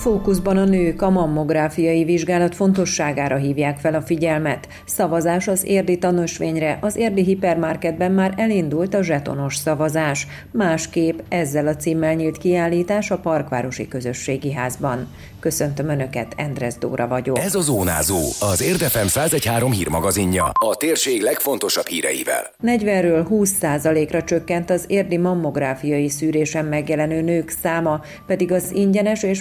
Fókuszban a nők a mammográfiai vizsgálat fontosságára hívják fel a figyelmet. Szavazás az érdi tanúsvényre, az érdi hipermarketben már elindult a zsetonos szavazás. Másképp ezzel a címmel nyílt kiállítás a Parkvárosi Közösségi Házban. Köszöntöm Önöket, Endres Dóra vagyok. Ez a Zónázó, az Érdefem 1013 hírmagazinja. A térség legfontosabb híreivel. 40-ről 20%-ra csökkent az érdi mammográfiai szűrésen megjelenő nők száma, pedig az ingyenes és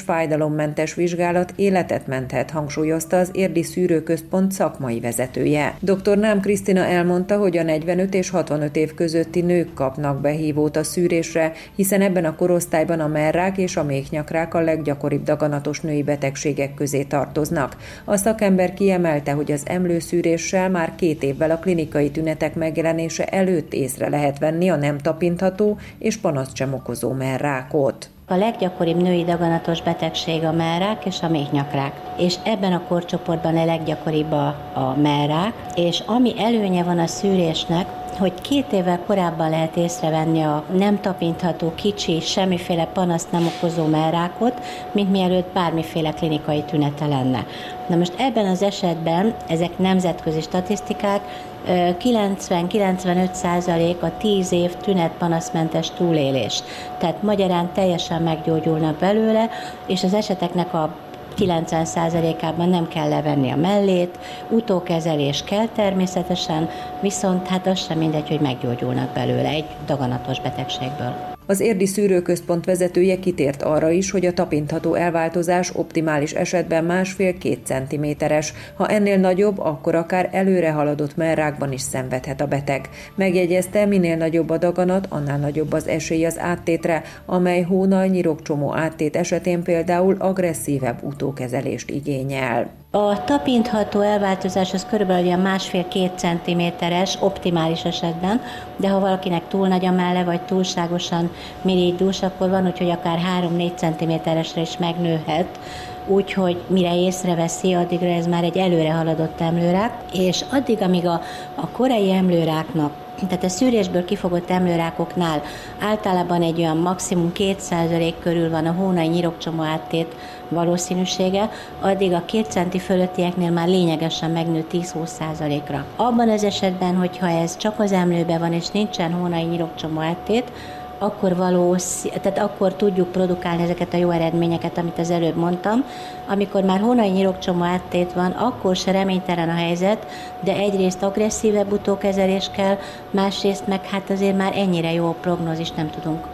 fájdalommentes vizsgálat életet menthet, hangsúlyozta az érdi szűrőközpont szakmai vezetője. Dr. Nám Krisztina elmondta, hogy a 45 és 65 év közötti nők kapnak behívót a szűrésre, hiszen ebben a korosztályban a merrák és a méhnyakrák a leggyakoribb daganatos női betegségek közé tartoznak. A szakember kiemelte, hogy az emlőszűréssel már két évvel a klinikai tünetek megjelenése előtt észre lehet venni a nem tapintható és panaszt sem okozó merrákot. A leggyakoribb női daganatos betegség a merrák és a méhnyakrák. És ebben a korcsoportban a leggyakoribb a, a merrák, és ami előnye van a szűrésnek, hogy két évvel korábban lehet észrevenni a nem tapintható, kicsi, semmiféle panaszt nem okozó merrákot, mint mielőtt bármiféle klinikai tünete lenne. Na most ebben az esetben, ezek nemzetközi statisztikák, 90-95 százalék a 10 év tünetpanaszmentes túlélés. Tehát magyarán teljesen meggyógyulnak belőle, és az eseteknek a 90%-ában nem kell levenni a mellét, utókezelés kell természetesen, viszont hát az sem mindegy, hogy meggyógyulnak belőle egy daganatos betegségből. Az érdi szűrőközpont vezetője kitért arra is, hogy a tapintható elváltozás optimális esetben másfél-két centiméteres. Ha ennél nagyobb, akkor akár előre haladott merrákban is szenvedhet a beteg. Megjegyezte, minél nagyobb a daganat, annál nagyobb az esély az áttétre, amely hónal nyirokcsomó áttét esetén például agresszívebb utókezelést igényel. A tapintható elváltozás az körülbelül olyan másfél-két centiméteres, optimális esetben, de ha valakinek túl nagy a melle, vagy túlságosan mirigy dús, akkor van, úgyhogy akár 3-4 centiméteresre is megnőhet, úgyhogy mire észreveszi, addigra ez már egy előre haladott emlőrák, és addig, amíg a, a korai emlőráknak tehát a szűrésből kifogott emlőrákoknál általában egy olyan maximum 2% körül van a hónai nyirokcsomó áttét valószínűsége, addig a 2 centi fölöttieknél már lényegesen megnő 10-20%-ra. Abban az esetben, hogyha ez csak az emlőbe van és nincsen hónai nyirokcsomó áttét, akkor valós, tehát akkor tudjuk produkálni ezeket a jó eredményeket, amit az előbb mondtam. Amikor már hónai nyirokcsomó áttét van, akkor se reménytelen a helyzet, de egyrészt agresszívebb utókezelés kell, másrészt meg hát azért már ennyire jó prognózist nem tudunk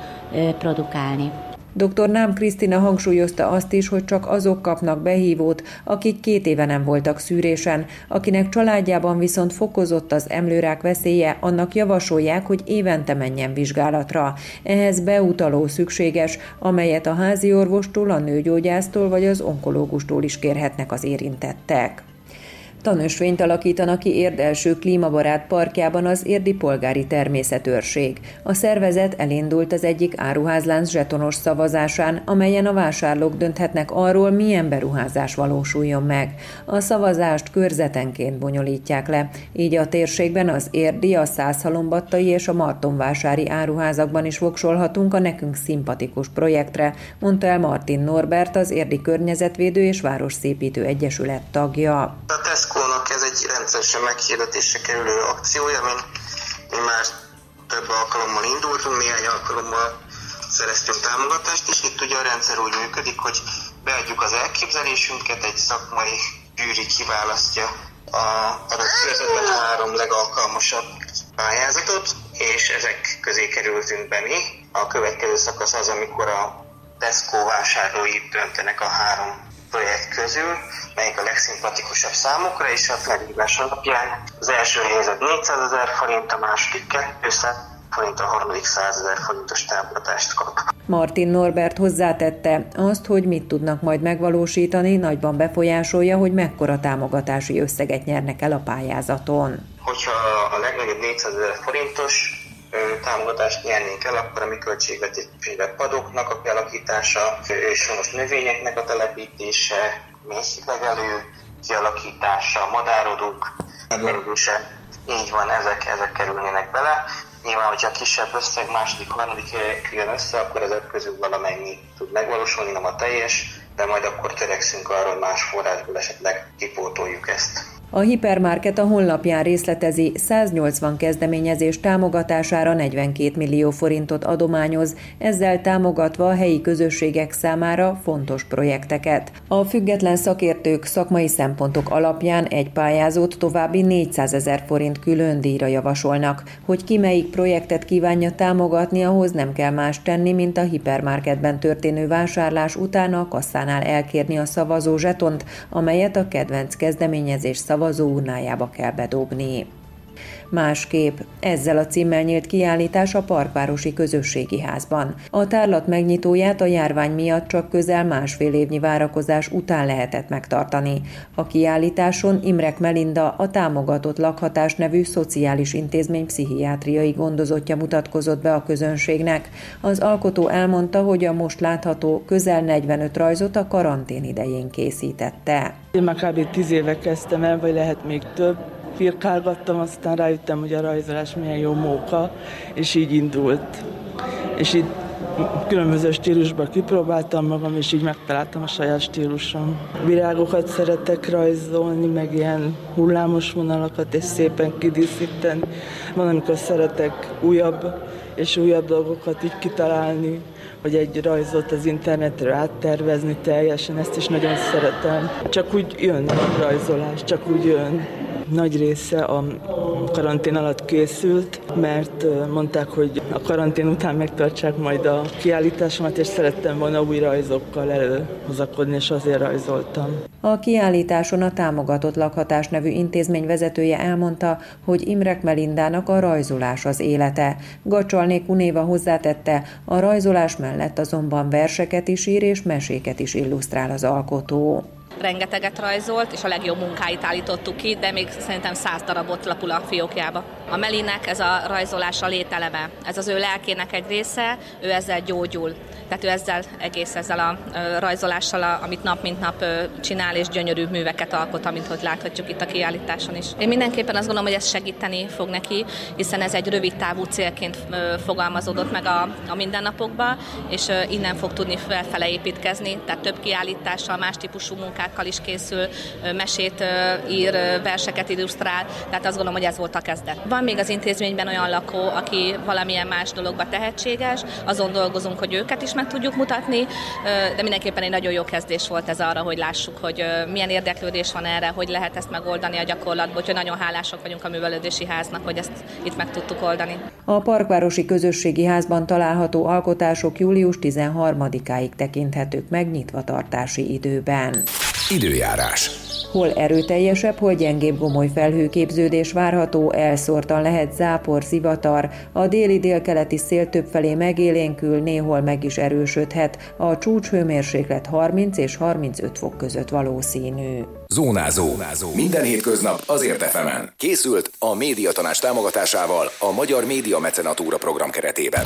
produkálni. Dr. Nám Krisztina hangsúlyozta azt is, hogy csak azok kapnak behívót, akik két éve nem voltak szűrésen, akinek családjában viszont fokozott az emlőrák veszélye, annak javasolják, hogy évente menjen vizsgálatra. Ehhez beutaló szükséges, amelyet a házi orvostól, a nőgyógyásztól vagy az onkológustól is kérhetnek az érintettek. Tanösvényt alakítanak ki Érd első klímabarát parkjában az érdi polgári természetőrség. A szervezet elindult az egyik áruházlánc zsetonos szavazásán, amelyen a vásárlók dönthetnek arról, milyen beruházás valósuljon meg. A szavazást körzetenként bonyolítják le, így a térségben az érdi, a százhalombattai és a martonvásári áruházakban is voksolhatunk a nekünk szimpatikus projektre, mondta el Martin Norbert, az Érdi Környezetvédő és Városszépítő Egyesület tagja. A Tesco Tesco-nak ez egy rendszeresen meghirdetésre kerülő akciója, amin mi már több alkalommal indultunk, néhány alkalommal szereztünk támogatást, és itt ugye a rendszer úgy működik, hogy beadjuk az elképzelésünket, egy szakmai gyűri kiválasztja a adott körzetben három legalkalmasabb pályázatot, és ezek közé kerültünk be mi. A következő szakasz az, amikor a Tesco vásárlói döntenek a három projekt közül, melyik a legszimpatikusabb számukra, és a felhívás alapján az első helyzet 400 ezer forint, a második 200 forint, a harmadik 100 ezer forintos támogatást kap. Martin Norbert hozzátette, azt, hogy mit tudnak majd megvalósítani, nagyban befolyásolja, hogy mekkora támogatási összeget nyernek el a pályázaton. Hogyha a legnagyobb 400 ezer forintos támogatást nyernénk el, akkor a mi költségvetésbe padoknak a kialakítása, őshonos növényeknek a telepítése, mészlegelő kialakítása, madárodók megengedése, így van, ezek, ezek kerülnének bele, Nyilván, hogyha kisebb összeg második, harmadik jön össze, akkor ezek közül valamennyi tud megvalósulni, nem a teljes, de majd akkor törekszünk arra, hogy más forrásból esetleg kipótoljuk ezt. A hipermarket a honlapján részletezi 180 kezdeményezés támogatására 42 millió forintot adományoz, ezzel támogatva a helyi közösségek számára fontos projekteket. A független szakértők szakmai szempontok alapján egy pályázót további 400 ezer forint külön díjra javasolnak. Hogy ki melyik projektet kívánja támogatni, ahhoz nem kell más tenni, mint a hipermarketben történő vásárlás után a kasszánál elkérni a szavazó zsetont, amelyet a kedvenc kezdeményezés szavazó szavazóurnájába kell bedobni. Másképp ezzel a címmel nyílt kiállítás a Parkvárosi Közösségi Házban. A tárlat megnyitóját a járvány miatt csak közel másfél évnyi várakozás után lehetett megtartani. A kiállításon Imrek Melinda a Támogatott Lakhatás nevű szociális intézmény pszichiátriai gondozottja mutatkozott be a közönségnek. Az alkotó elmondta, hogy a most látható közel 45 rajzot a karantén idején készítette. Én már kb. 10 éve kezdtem el, vagy lehet még több, firkálgattam, aztán rájöttem, hogy a rajzolás milyen jó móka, és így indult. És így különböző stílusban kipróbáltam magam, és így megtaláltam a saját stílusom. Virágokat szeretek rajzolni, meg ilyen hullámos vonalakat, és szépen kidíszíteni. Van, amikor szeretek újabb és újabb dolgokat így kitalálni, hogy egy rajzot az internetre áttervezni teljesen, ezt is nagyon szeretem. Csak úgy jön a rajzolás, csak úgy jön nagy része a karantén alatt készült, mert mondták, hogy a karantén után megtartsák majd a kiállításomat, és szerettem volna új rajzokkal előhozakodni, és azért rajzoltam. A kiállításon a Támogatott Lakhatás nevű intézmény vezetője elmondta, hogy Imrek Melindának a rajzolás az élete. Gacsalnék Unéva hozzátette, a rajzolás mellett azonban verseket is ír és meséket is illusztrál az alkotó rengeteget rajzolt, és a legjobb munkáit állítottuk ki, de még szerintem száz darabot lapul a fiókjába. A Melinek ez a rajzolás a lételeme, ez az ő lelkének egy része, ő ezzel gyógyul. Tehát ő ezzel egész ezzel a rajzolással, amit nap mint nap csinál, és gyönyörű műveket alkot, amit hogy láthatjuk itt a kiállításon is. Én mindenképpen azt gondolom, hogy ez segíteni fog neki, hiszen ez egy rövid távú célként fogalmazódott meg a, a mindennapokba, és innen fog tudni felfele építkezni, tehát több kiállítással, más típusú munkákkal is készül, mesét ír, verseket illusztrál, tehát azt gondolom, hogy ez volt a kezdet. Van még az intézményben olyan lakó, aki valamilyen más dologba tehetséges, azon dolgozunk, hogy őket is meg tudjuk mutatni, de mindenképpen egy nagyon jó kezdés volt ez arra, hogy lássuk, hogy milyen érdeklődés van erre, hogy lehet ezt megoldani a gyakorlatban, úgyhogy nagyon hálásak vagyunk a művelődési háznak, hogy ezt itt meg tudtuk oldani. A Parkvárosi Közösségi Házban található alkotások július 13-áig tekinthetők meg nyitva tartási időben. Időjárás. Hol erőteljesebb, hol gyengébb gomoly felhőképződés várható, elszórtan lehet zápor, zivatar, a déli-délkeleti szél többfelé megélénkül, néhol meg is erősödhet, a csúcshőmérséklet 30 és 35 fok között valószínű. Zónázó. Zónázó. Minden hétköznap azért efemen. Készült a médiatanás támogatásával a Magyar Média Mecenatúra program keretében.